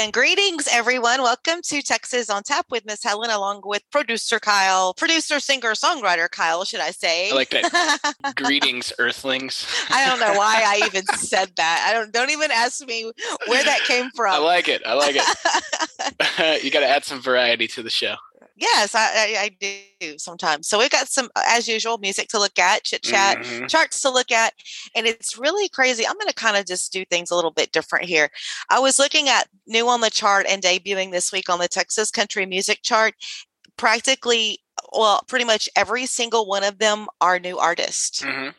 And greetings, everyone. Welcome to Texas on Tap with Miss Helen, along with producer Kyle, producer, singer, songwriter Kyle, should I say? I like that. greetings, Earthlings. I don't know why I even said that. I don't. Don't even ask me where that came from. I like it. I like it. you got to add some variety to the show. Yes, I, I, do sometimes. So we've got some, as usual, music to look at, chit chat, mm-hmm. charts to look at. And it's really crazy. I'm going to kind of just do things a little bit different here. I was looking at new on the chart and debuting this week on the Texas Country Music Chart. Practically, well, pretty much every single one of them are new artists. Mm-hmm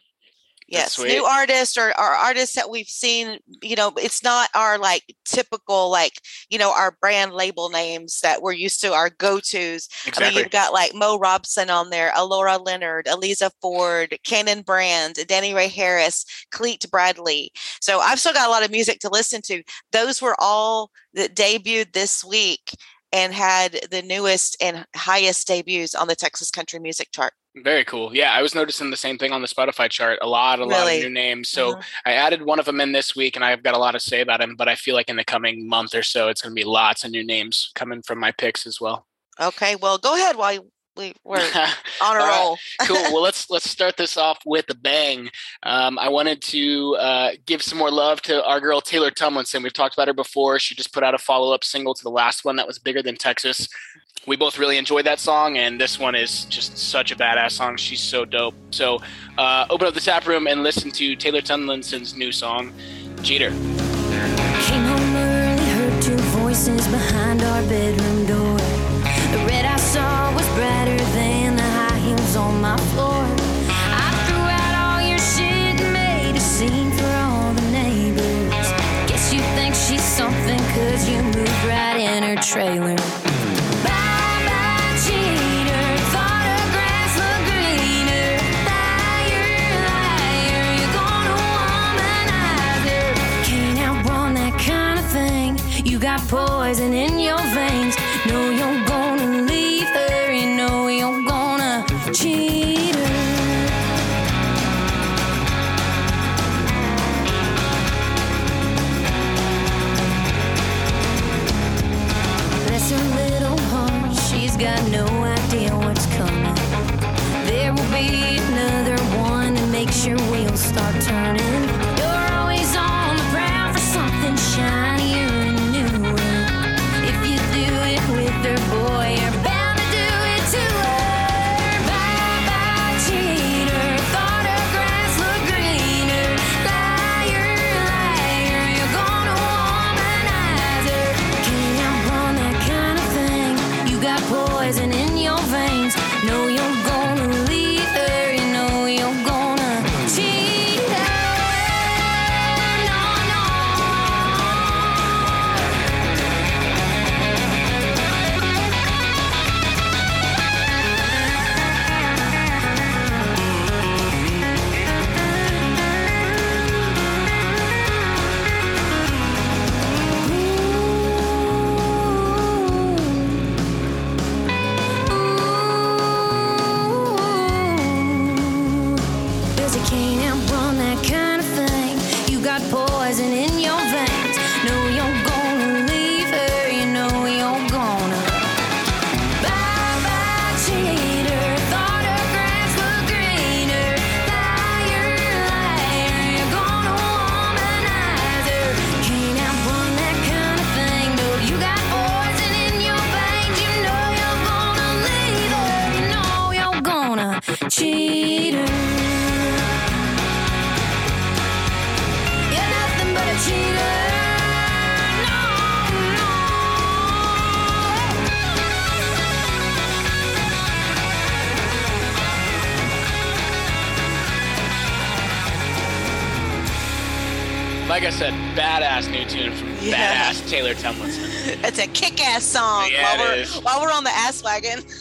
yes new artists or, or artists that we've seen you know it's not our like typical like you know our brand label names that we're used to our go-to's. Exactly. i mean you've got like mo robson on there alora leonard eliza ford cannon brand danny ray harris cleet bradley. So i've still got a lot of music to listen to. Those were all that debuted this week and had the newest and highest debuts on the texas country music chart very cool. Yeah, I was noticing the same thing on the Spotify chart. A lot, a really? lot of new names. So mm-hmm. I added one of them in this week, and I've got a lot to say about him. But I feel like in the coming month or so, it's going to be lots of new names coming from my picks as well. Okay, well, go ahead while we we're on a roll. cool. Well, let's let's start this off with a bang. Um, I wanted to uh, give some more love to our girl Taylor Tumlinson. We've talked about her before. She just put out a follow up single to the last one that was bigger than Texas we both really enjoyed that song, and this one is just such a badass song. She's so dope. So, uh, open up the tap room and listen to Taylor Tumlinson's new song, Cheater. Came home early, heard two voices behind our bedroom trailer. Like I said, badass new tune from Yeah. badass Taylor Tumlinson. It's a kick-ass song. Yeah, while, we're, while we're on the ass wagon.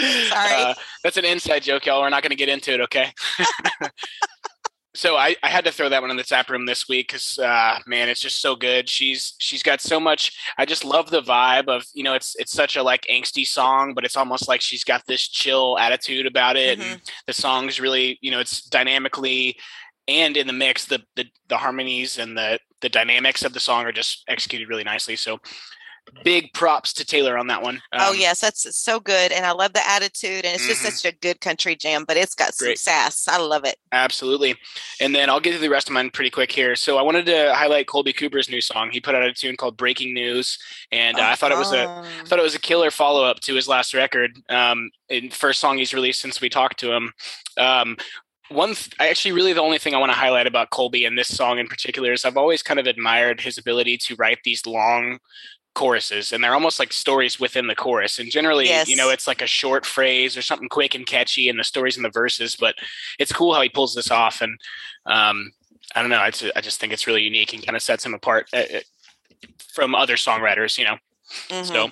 Sorry. Uh, that's an inside joke, y'all. We're not going to get into it, okay? so I, I had to throw that one in the tap room this week because uh, man, it's just so good. She's she's got so much. I just love the vibe of you know it's it's such a like angsty song, but it's almost like she's got this chill attitude about it, and the song's really you know it's dynamically and in the mix the the, the harmonies and the the dynamics of the song are just executed really nicely. So big props to Taylor on that one. oh Um, yes, that's so good, and I love the attitude, and it's just Mhm. such a good country jam. But it's got some Great. sass. I love it. Absolutely. And then I'll get to the rest of mine pretty quick here. So I wanted to highlight Kolby Cooper's new song. He put out a tune called Breaking News. And uh, I thought it was a Um, thought it was a killer follow up to his last record. Um, and first song he's released since we talked to him. Um, one, th- actually, really, the only thing I want to highlight about Kolby and this song in particular is I've always kind of admired his ability to write these long choruses, and they're almost like stories within the chorus. And generally, you know, it's like a short phrase or something quick and catchy, and the stories in the verses. But it's cool how he pulls this off, and um, I don't know, I just think it's really unique and kind of sets him apart uh, uh, from other songwriters. You know. mhm. So,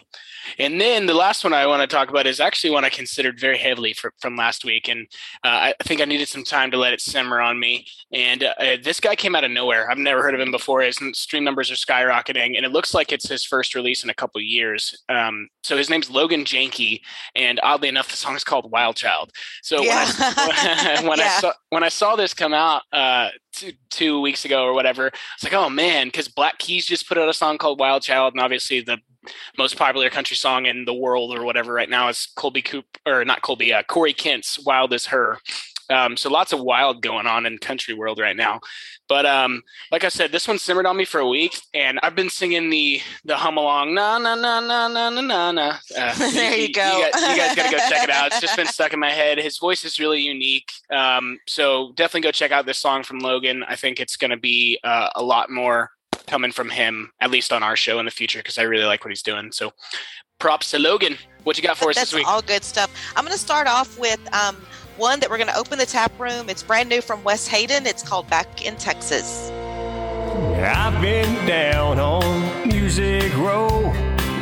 and then the last one I want to talk about is actually one I considered very heavily for, from last week, and uh, I think I needed some time to let it simmer on me. And uh, this guy came out of nowhere. I've never heard of him before. His stream numbers are skyrocketing, and it looks like it's his first release in a couple years. Um, so his name's Logan Jahnke, and oddly enough, the song is called Wild Child. So when I, when I Yeah. saw when I saw this come out uh, two, two weeks ago or whatever, I was like, oh man, because Black Keys just put out a song called Wild Child, and obviously the most popular country song in the world or whatever right now is Kolby Coop or not Kolby, uh, Corey Kent's "Wild as Her." Um, so lots of wild going on in country world right now. But um, like I said, this one simmered on me for a week, and I've been singing the the hum along na na na na na na na na. Uh, There you go. You, guys, you guys got to go check it out. It's just been stuck in my head. His voice is really unique. Um, so definitely go check out this song from Logan. I think it's going to be uh, a lot more coming from him, at least on our show in the future, because I really like what he's doing. So props to Logan. What you got for us That's this week? all good stuff. I'm going to start off with um, one that we're going to open the tap room. It's brand new from Wes Hayden. It's called Back in Texas. I've been down on Music Row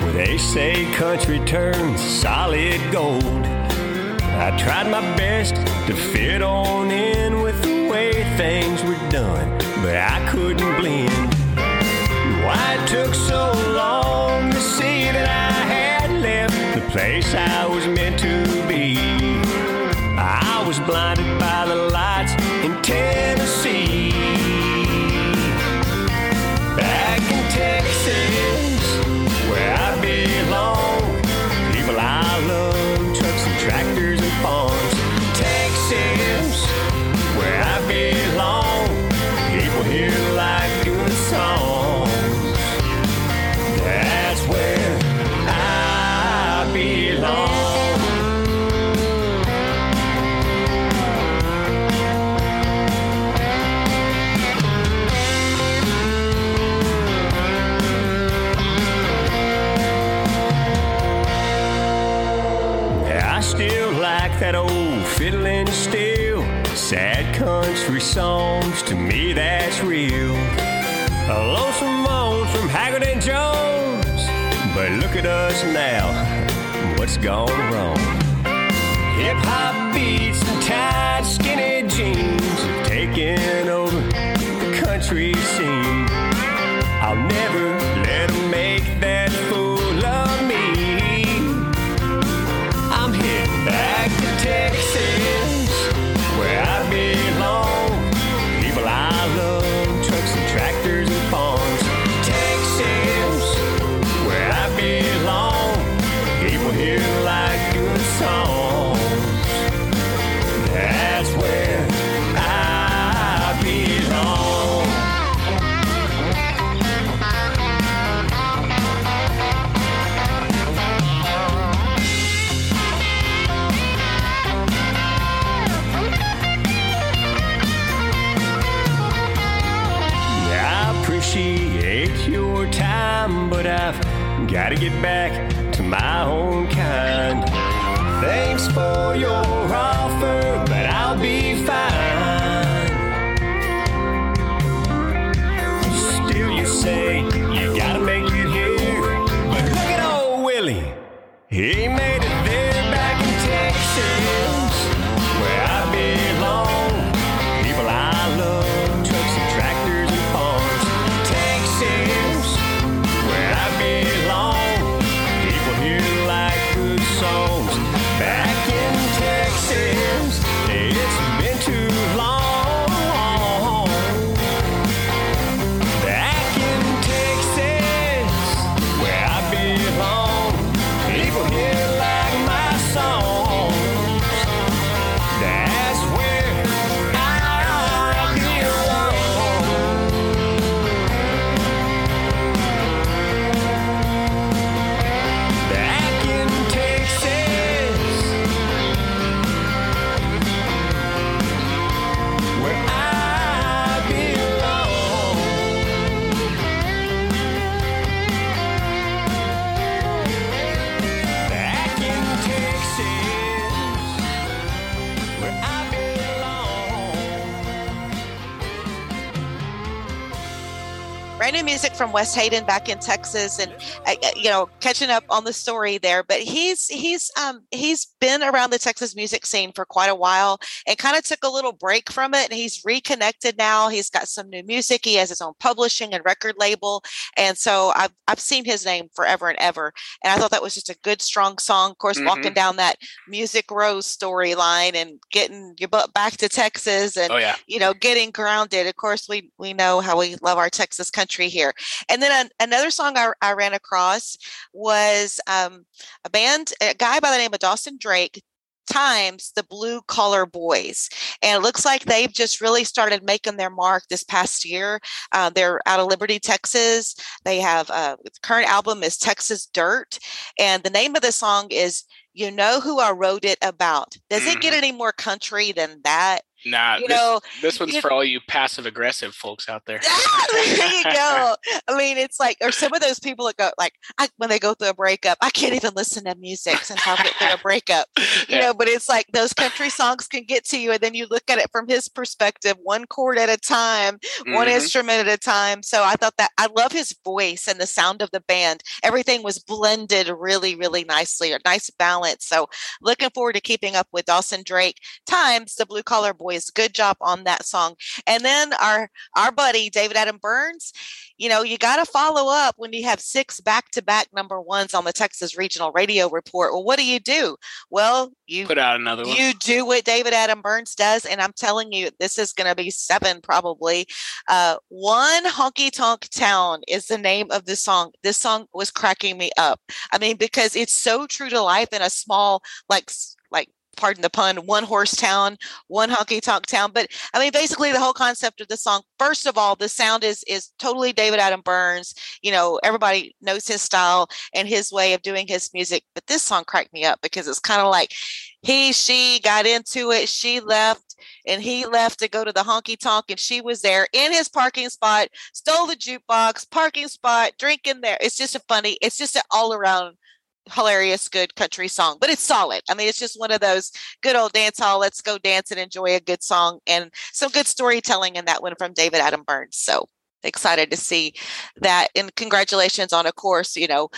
where they say country turns solid gold. I tried my best to fit on in with the way things were done, but I couldn't blend. Took so long to see that I had left the place I was meant to be. I was blinded by the lights in Tennessee. Back in Texas, where I belong. People I love, trucks and tractors and farms. Texas, where I belong. People here songs, to me that's real. A lonesome moan from Haggard and Jones. But look at us now, what's gone wrong? Hip hop beats and tight skinny jeans have taken over give back to my own kind. Thanks for your offer, but I'll be fine. Still, you say you gotta make it here, but look at old Willie. He from Wes Hayden back in Texas, and uh, uh, you know, catching up on the story there. But he's he's um he's been around the Texas music scene for quite a while, and kind of took a little break from it. And he's reconnected now. He's got some new music. He has his own publishing and record label, and so I've I've seen his name forever and ever. And I thought that was just a good, strong song. Of course, mm-hmm. walking down that Music Rose storyline and getting your butt back to Texas, and oh, yeah. you know, getting grounded. Of course, we we know how we love our Texas country here. And then an, another song I, I, ran across was um, a band, a guy by the name of Dawson Drake times the blue collar boys. And it looks like they've just really started making their mark this past year. Uh, they're out of liberty texas. They have uh, the current album is texas dirt. And the name of the song is you know who i wrote it about. Does it get mm-hmm. any more country than that Nah, you this, know, this one's for all you passive aggressive folks out there. there you go. I mean, it's like, or some of those people that go like, I, when they go through a breakup, I can't even listen to music since I went through a breakup. You yeah. know, but it's like those country songs can get to you, and then you look at it from his perspective, one chord at a time, mm-hmm. one instrument at a time. So I thought that I love his voice and the sound of the band. Everything was blended really, really nicely, a nice balance. So looking forward to keeping up with Dawson Drake times the blue collar boy Good job on that song. And then our our buddy David Adam Byrnes, you know, you got to follow up when you have six back-to-back number ones on the Texas Regional Radio Report. Well, what do you do? Well, you put out another one. You do what David Adam Byrnes does, and I'm telling you, this is going to be seven probably. Uh, one honky tonk town is the name of the song. This song was cracking me up. I mean, because it's so true to life in a small like like pardon the pun, one horse town, one honky tonk town. But I mean, basically the whole concept of the song, first of all, the sound is is totally David Adam Byrnes. You know, everybody knows his style and his way of doing his music. But this song cracked me up because it's kind of like he, she got into it, she left, and he left to go to the honky tonk, and she was there in his parking spot, stole the jukebox, parking spot, drinking there. It's just a funny, it's just an all around hilarious, good country song, but it's solid. I mean, it's just one of those good old dance hall. Let's go dance and enjoy a good song and some good storytelling in that one from David Adam Byrnes. So excited to see that. And congratulations on, of course, you know,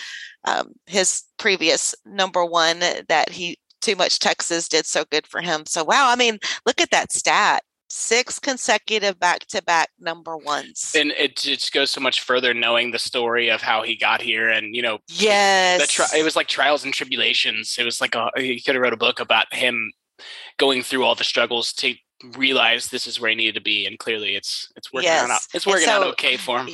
um, his previous number one that he too much Texas did so good for him. So wow, I mean, look at that stat six consecutive back-to-back number ones. And it just goes so much further knowing the story of how he got here and you know yes tri- it was like trials and tribulations. It was like a he could have wrote a book about him going through all the struggles to realize this is where he needed to be and clearly it's it's working yes. out it's working so, out okay for him.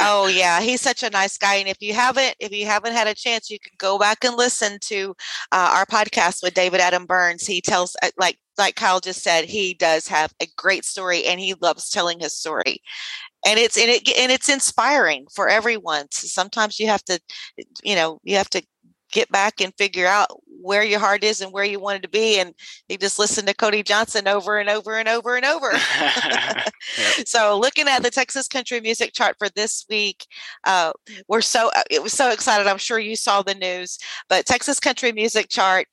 oh yeah he's such a nice guy and if you haven't if you haven't had a chance you can go back and listen to uh, our podcast with david adam byrnes. He tells uh, like like kyle just said he does have a great story and he loves telling his story. And it's and it and it's inspiring for everyone. Sometimes you have to you know you have to get back and figure out where your heart is and where you wanted to be. And you just listen to Cody Johnson over and over and over and over. yep. So looking at the Texas country music chart for this week, uh, we're so, uh, it was so excited. I'm sure you saw the news, but Texas country music chart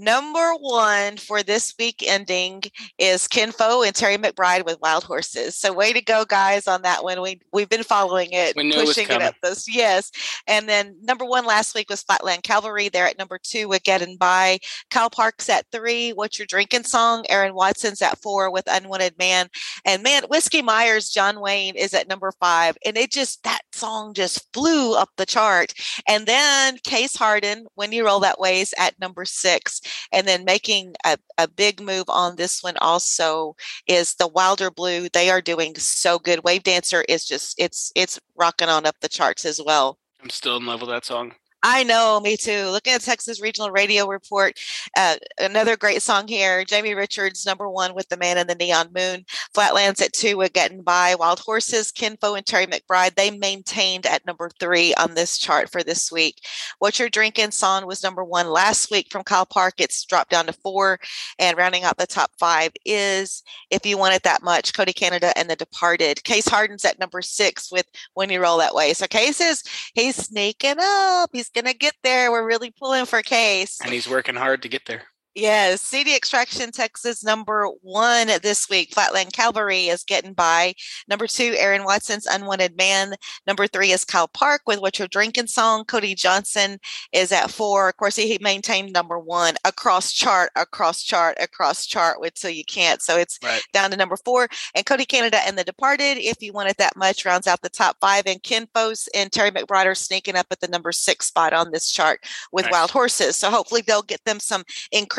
Number one for this week ending is Ken Fo and Terry McBride with Wild Horses. So way to go, guys, on that one. We we've been following it, pushing it, it up this. Yes. And then number one last week was Flatland Cavalry. They're at number two with Getting By. Kyle Park's at three. What's Your Drinking Song? Aaron Watson's at four with Unwanted Man. And man, Whiskey Myers, John Wayne is at number five. And it just that song just flew up the chart. And then Case Harden, When You Roll That Way, is at number six. And then making a, a big move on this one also is the Wilder Blue. They are doing so good. Wave Dancer is just it's it's rocking on up the charts as well. I'm still in love with that song. I know, me too. Looking at Texas Regional Radio Report, uh, another great song here. Jamie Richards, number one with The Man in the Neon Moon. Flatlands at two with Getting By. Wild Horses, Ken Fo and Terry McBride, they maintained at number three on this chart for this week. What You're Drinking song was number one last week from Kyle Park. It's dropped down to four. And rounding out the top five is If You Want It That Much, Cody Canada and The Departed. Case Harden's at number six with When You Roll That Way. So Case is, he's sneaking up. He's he's gonna get there. We're really pulling for Case, and he's working hard to get there. Yes, CD Extraction Texas number one this week. Flatland Cavalry is getting by. Number two, Aaron Watson's Unwanted Man. Number three is Kyle Park with What You're Drinking song. Cody Johnson is at four. Of course, he maintained number one across chart, across chart, across chart with So You Can't. So it's Right. down to number four. And Cody Canada and The Departed, if you want it that much, rounds out the top five. And Ken Fose and Terry McBride are sneaking up at the number six spot on this chart with Nice. Wild Horses. So hopefully they'll get them some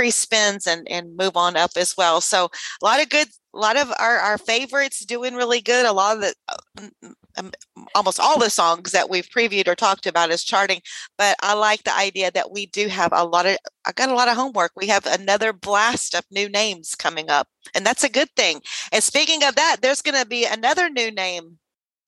increased spins and and move on up as well. So a lot of good, a lot of our our favorites doing really good. A lot of the. uh, Um, almost all the songs that we've previewed or talked about is charting, but I like the idea that we do have a lot of. I got a lot of homework. We have another blast of new names coming up, and that's a good thing. And speaking of that, there's going to be another new name.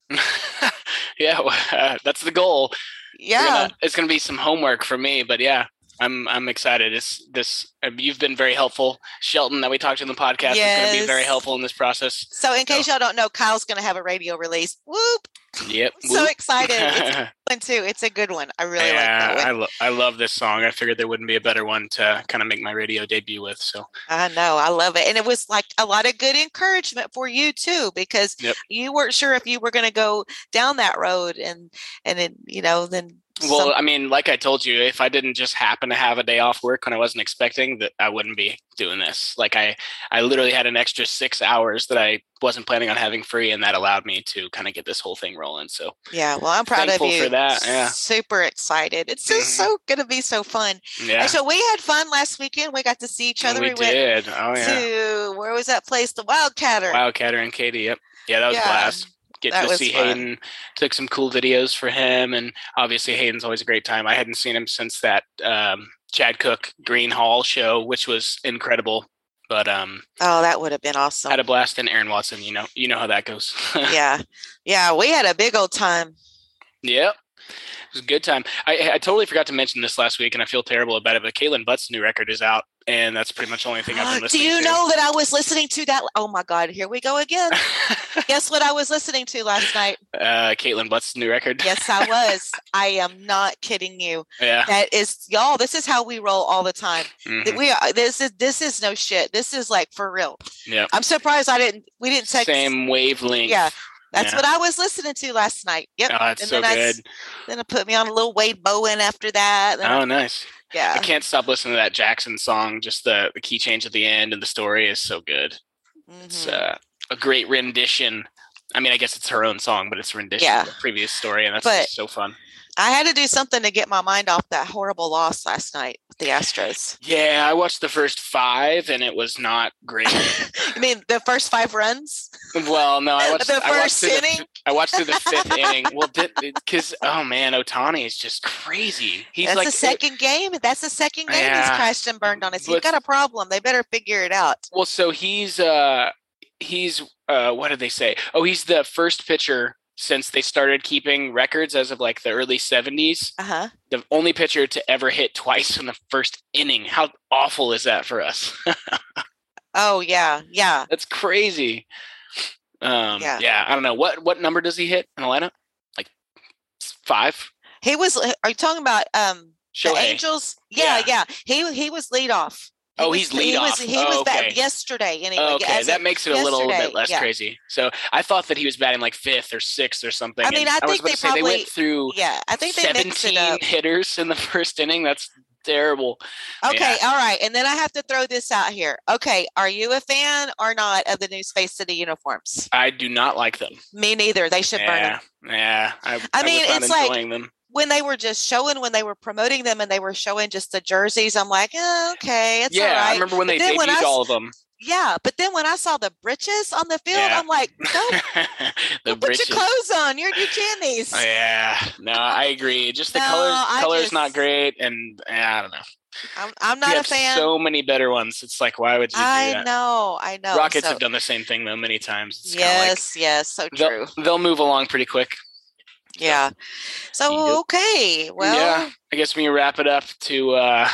yeah, well, uh, that's the goal. Yeah, gonna- it's going to be some homework for me, but yeah, I'm I'm excited. It's this. uh, You've been very helpful, Shelton, that we talked to in the podcast. is going to be very helpful in this process. So, in case y'all don't know, Kyle's going to have a radio release. Whoop! Yep. So excited. It's a one too. It's a good one. I really like yeah, that I, one. lo- I love this song. I figured there wouldn't be a better one to kind of make my radio debut with. So I know. I love it. And it was like a lot of good encouragement for you too, because Yep. you weren't sure if you were going to go down that road and, and it, you know, then. Well, some- I mean, like I told you, if I didn't just happen to have a day off work when I wasn't expecting, that I wouldn't be doing this. Like I, I literally had an extra six hours that I wasn't planning on having free, and that allowed me to kind of get this whole thing rolling. So yeah, well, I'm proud of you. for that, yeah. Super excited. It's just Mhm. so going to be so fun. yeah, And so we had fun last weekend. We got to see each other. we, went did. Oh yeah, to, where was that place? The Wildcatter. Wildcatter and Katy. Yep, yeah, that was Yeah, blast. Getting that to see fun. Hayden, took some cool videos for him, and obviously Hayden's always a great time. I hadn't seen him since that um, Chad Cook Green Hall show, which was incredible. But um, Oh, that would have been awesome. had a blast and Aaron Watson. You know, you know how that goes. yeah. Yeah. We had a big old time. Yep. It was a good time. I, I totally forgot to mention this last week, and I feel terrible about it. But Kaitlin Butts' new record is out, and that's pretty much the only thing I've been listening to. Do you to. know that I was listening to that? Oh my God, here we go again. Guess what I was listening to last night? uh, Kaitlin Butts' new record. Yes, I was. I am not kidding you. Yeah. That is y'all, this is how we roll all the time. Mhm, We are this is this is no shit. This is like for real. Yeah. I'm surprised I didn't we didn't text Same wavelength. Yeah, That's Yeah. what I was listening to last night. Yep. Oh, that's and so then I good. s- then it put me on a little Wade Bowen after that. oh, I- Oh, nice. I can't stop listening to that Jackson song. Just the, the key change at the end and the story is so good. It's Mhm. uh, a great rendition. I mean, I guess it's her own song, but it's a rendition Yeah. of the previous story, and that's But- so fun. I had to do something to get my mind off that horrible loss last night with the Astros. Yeah, I watched the first five, and it was not great. I mean, the first five runs. well, no, I watched The I watched first the inning? fi- I watched through the fifth inning. Well, because oh man, Otani is just crazy. He's That's like the second game. That's the second game he's crashed and burned on us. He's got a problem. They better figure it out. Well, so he's uh he's uh what did they say? Oh, he's the first pitcher since they started keeping records as of like the early 70s. Uh huh. The only pitcher to ever hit twice in the first inning. How awful is that for us? Oh yeah, yeah. That's crazy. Um Yeah. yeah. I don't know. What what number does he hit in the lineup? Like 5? He was. Are you talking about um the Shohei. Angels? Yeah, yeah. He he was lead off. Oh, he Oh, was- he's He was leadoff. he Oh, was okay. yesterday anyway. Oh, okay, that makes it a little bit less yeah. crazy. So I thought that he was batting like fifth or sixth or something. I mean, I was think they say they went through Yeah, I think they up. hitters in the first inning. That's terrible. Okay, all right. And then I have to throw this out here. Okay, are you a fan or not of the new Space City uniforms? I do not like them. Me neither. They should burn them. Yeah, yeah. I, I I mean, was not it's like- enjoying them. When they were just showing, when they were promoting them, and they were showing just the jerseys, I'm like, oh, okay, it's all Yeah, I remember when But they then when I debuted all of them. Yeah, but then when I saw the breeches on the field, Yeah. I'm like, go, the put britches. your clothes on. You're your oh, jammies. Oh, yeah, no, I agree. Just the No, colors, I colors not great, and I don't know. I'm, I'm not a fan. so many better ones. It's like, why would you do I know, I know. Rockets so, have done the same thing though many times. It's yes, yes, so true. they'll, they'll move along pretty quick. Yeah. So okay, well, yeah, I guess we can wrap it up to uh,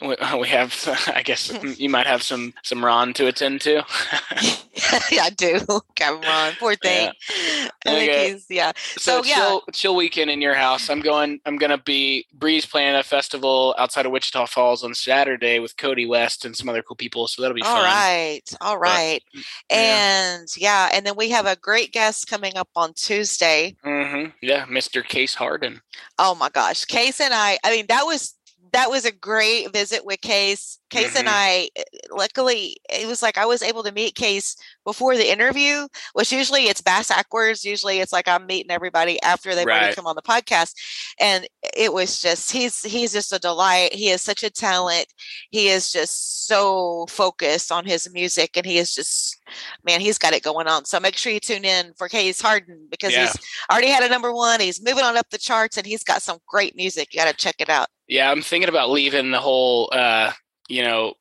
We have, I guess, you might have some some Ron to attend to. yeah, I do. Cameron, poor thing. I think Okay. he's yeah. So, So, yeah. chill, chill weekend in your house. I'm going. I'm gonna be Breeze playing a festival outside of Wichita Falls on Saturday with Cody West and some other cool people. So that'll be All fun. right, all right, yeah. and yeah, and then we have a great guest coming up on Tuesday. Mm-hmm. Yeah, Mr. Case Harden. Oh my gosh, Case and I. I mean, that was that was a great visit with Case. Case and Mhm. I. eh, Luckily, it was like I was able to meet Case before the interview, which usually it's bass backwards. Usually, it's like I'm meeting everybody after they've already come on the podcast, and it was just he's he's just a delight. He is such a talent. He is just so focused on his music, and he is just man, he's got it going on. So make sure you tune in for Case Harden because Yeah. he's already had a number one. He's moving on up the charts, and he's got some great music. You got to check it out. Yeah, I'm thinking about leaving the whole, uh, you know,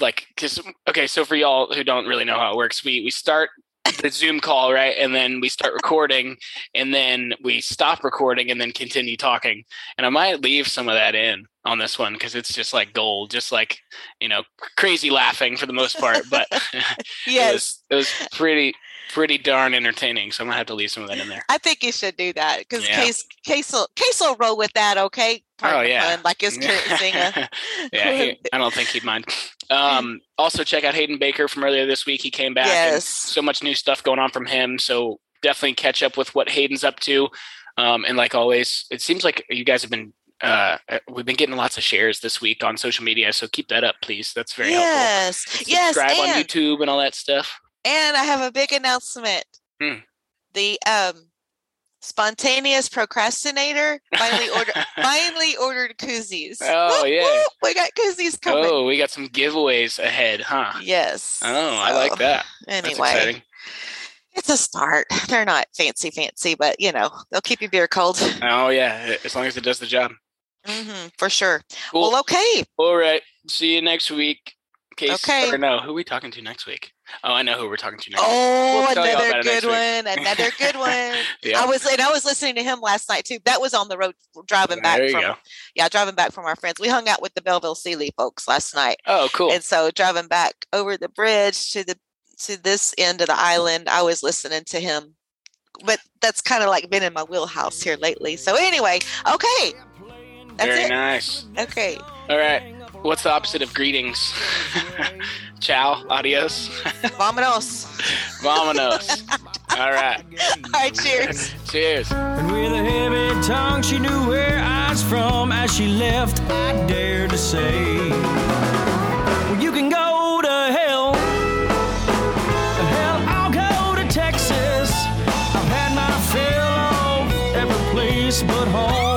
like because okay, so for y'all who don't really know how it works, we we start the Zoom call right, and then we start recording, and then we stop recording, and then continue talking. And I might leave some of that in on this one because it's just like gold, just like you know, crazy laughing for the most part, but it was it was pretty pretty darn entertaining. So I'm gonna have to leave some of that in there. I think you should do that because Yeah. Case Case will Case will roll with that. Okay. Oh, yeah. pun, like his current singer. yeah, he, I don't think he'd mind. Um, also, check out Hayden Baker from earlier this week. He came back. Yes. so much new stuff going on from him. So definitely catch up with what Hayden's up to. Um, and like always, it seems like you guys have been. Uh, we've been getting lots of shares this week on social media, so keep that up, please. That's very helpful. yes. Yes. Subscribe on YouTube and all that stuff. and I have a big announcement. Hmm. The um spontaneous procrastinator finally ordered finally ordered koozies. Oh, Whoop, yeah. whoop, we got koozies coming. Oh, we got some giveaways ahead, huh? Yes. Oh, I like that. Anyway, it's a start. They're not fancy, fancy, but you know they'll keep your beer cold. Oh yeah, as long as it does the job. hmm for sure. Cool. Well, okay. All right. See you next week. Case, Okay. Or no, who are we talking to next week? Oh, I know who we're talking to oh, week. Oh, We'll another good one. Another good one. I was and I was listening to him last night too. That was on the road driving back there you from go. yeah, driving back from our friends. We hung out with the Bellville Sealy folks last night. Oh, cool. And so driving back over the bridge to the to this end of the island, I was listening to him. But that's kind of like been in my wheelhouse here lately. So anyway, okay. That's Very it. nice. Okay. All right. What's the opposite of greetings? Ciao. Adios. Vamonos. Vamonos. All right. All right, cheers. Cheers. And with a heavy tongue, she knew where I was from. As she left, I dared to say, Well, you can go to hell. Hell, I'll go to Texas. I've had my fill of every place but home.